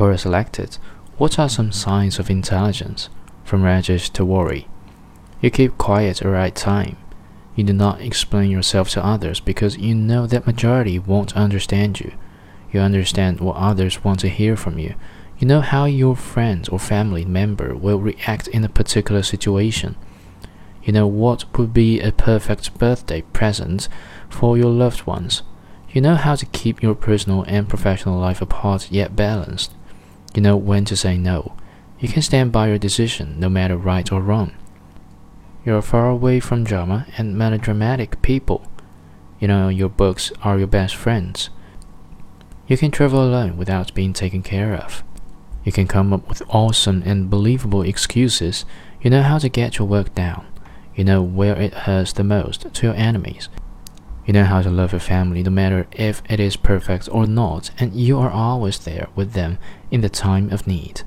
Quora selected What are some signs of intelligence? From Rajesh Tiwari. You keep quiet at the right time. You do not explain yourself to others because you know that majority won't understand you. You understand what others want to hear from you. You know how your friend or family member will react in a particular situation. You know what would be a perfect birthday present for your loved ones. You know how to keep your personal and professional life apart yet balanced. You know when to say no. You can stand by your decision no matter right or wrong. You're far away from drama and melodramatic people. You know your books are your best friends. You can travel alone without being taken care of. You can come up with awesome and believable excuses. You know how to get your work down. You know where it hurts the most to your enemies. You know how to love your family no matter if it is perfect or not, and you are always there with them in the time of need.